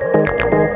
Música